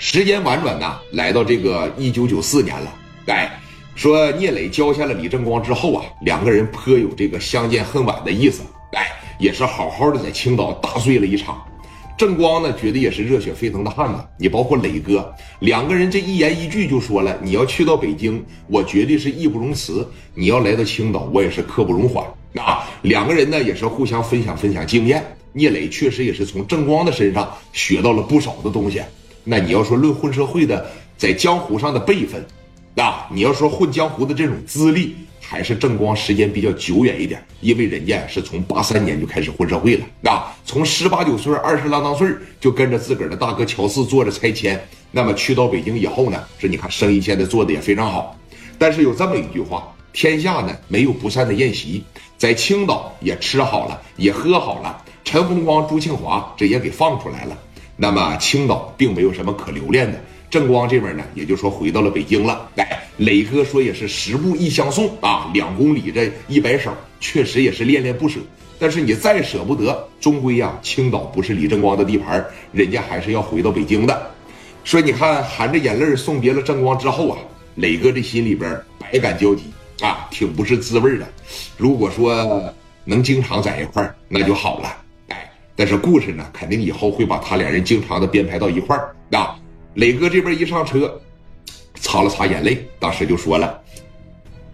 时间婉转呐，来到这个一九九四年了。哎，说聂磊交下了李正光之后啊，两个人颇有这个相见恨晚的意思。哎，也是好好的在青岛大醉了一场。正光呢，觉得也是热血沸腾的汉子。你包括磊哥，两个人这一言一句就说了：你要去到北京，我绝对是义不容辞；你要来到青岛，我也是刻不容缓。啊，两个人呢也是互相分享分享经验。聂磊确实也是从正光的身上学到了不少的东西。那你要说论混社会的，在江湖上的辈分，啊，你要说混江湖的这种资历，还是正光时间比较久远一点，因为人家是从八三年就开始混社会了，啊，从十八九岁、二十郎当岁就跟着自个儿的大哥乔四做着拆迁。那么去到北京以后呢，是你看生意现在做的也非常好。但是有这么一句话：天下呢没有不散的宴席，在青岛也吃好了，也喝好了。陈洪光、朱庆华这也给放出来了。那么青岛并没有什么可留恋的，正光这边呢，也就说回到了北京了。哎，磊哥说也是十步一相送啊，两公里这一摆手，确实也是恋恋不舍。但是你再舍不得，终归呀，青岛不是李正光的地盘，人家还是要回到北京的。说你看，含着眼泪送别了正光之后啊，磊哥这心里边百感交集啊，挺不是滋味的。如果说能经常在一块那就好了。但是故事呢，肯定以后会把他俩人经常的编排到一块儿啊。磊哥这边一上车，擦了擦眼泪，当时就说了：“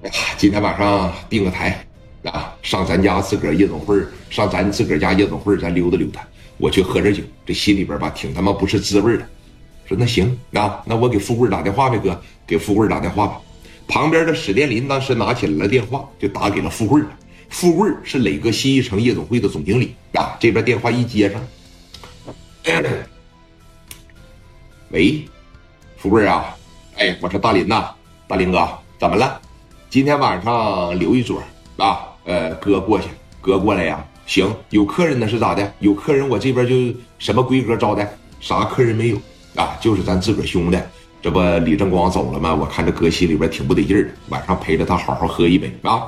哎呀，今天晚上定个台啊，上咱家自个儿夜总会，上咱自个儿家夜总会，咱溜达溜达，我去喝点酒。这心里边吧，挺他妈不是滋味的。”说那行啊，那我给富贵打电话呗，哥，给富贵打电话吧。旁边的史殿林当时拿起来了电话，就打给了富贵了。富贵是磊哥新一城夜总会的总经理啊，这边电话一接上，喂，富贵啊，哎，我是大林呐，大林哥，怎么了？今天晚上留一桌啊，呃，哥过去，哥过来呀，行，有客人呢是咋的？有客人我这边就什么规格招待，啥客人没有啊？就是咱自个儿兄弟，这不李正光走了吗？我看这哥心里边挺不得劲儿的，晚上陪着他好好喝一杯啊。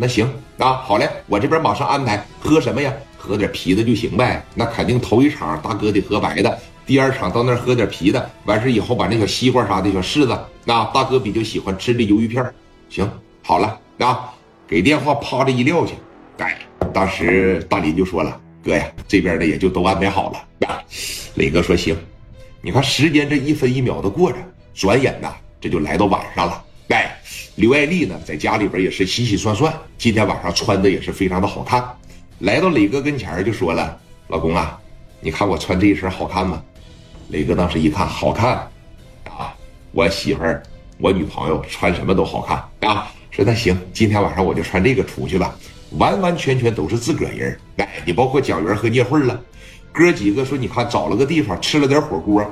那行。啊，好嘞，我这边马上安排。喝什么呀？喝点啤的就行呗。那肯定头一场大哥得喝白的，第二场到那儿喝点啤的。完事以后把那小西瓜啥的小柿子，那大哥比较喜欢吃的鱿鱼片行，好了啊，给电话啪的一撂下。哎，当时大林就说了：“哥呀，这边的也就都安排好了。”啊，磊哥说：“行。”你看时间这一分一秒的过着，转眼呐，这就来到晚上了。刘爱丽呢，在家里边也是洗洗涮涮，今天晚上穿的也是非常的好看。来到磊哥跟前就说了：“老公啊，你看我穿这一身好看吗？”磊哥当时一看，好看啊！我媳妇儿，我女朋友穿什么都好看啊！说那行，今天晚上我就穿这个出去吧，完完全全都是自个儿人。哎，你包括蒋元和聂慧了，哥几个说，你看找了个地方吃了点火锅，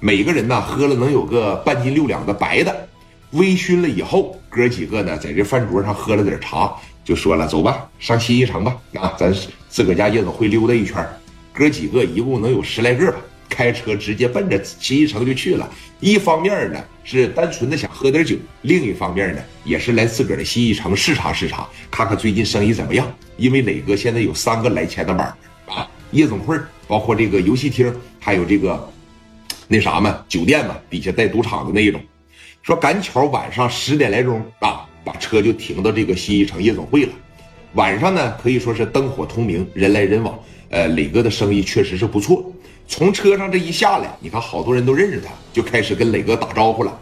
每个人呢喝了能有个半斤六两的白的。微醺了以后，哥几个呢，在这饭桌上喝了点茶，就说了：“走吧，上新一城吧，啊，咱自个家夜总会溜达一圈。”哥几个一共能有十来个吧，开车直接奔着新一城就去了。一方面呢是单纯的想喝点酒，另一方面呢也是来自个儿的新一城视察视察，看看最近生意怎么样。因为磊哥现在有三个来钱的班啊，夜总会，包括这个游戏厅，还有这个那啥嘛，酒店嘛，底下带赌场的那一种。说赶巧晚上十点来钟啊，把车就停到这个新一城夜总会了。晚上呢，可以说是灯火通明，人来人往。呃，磊哥的生意确实是不错。从车上这一下来，你看好多人都认识他，就开始跟磊哥打招呼了。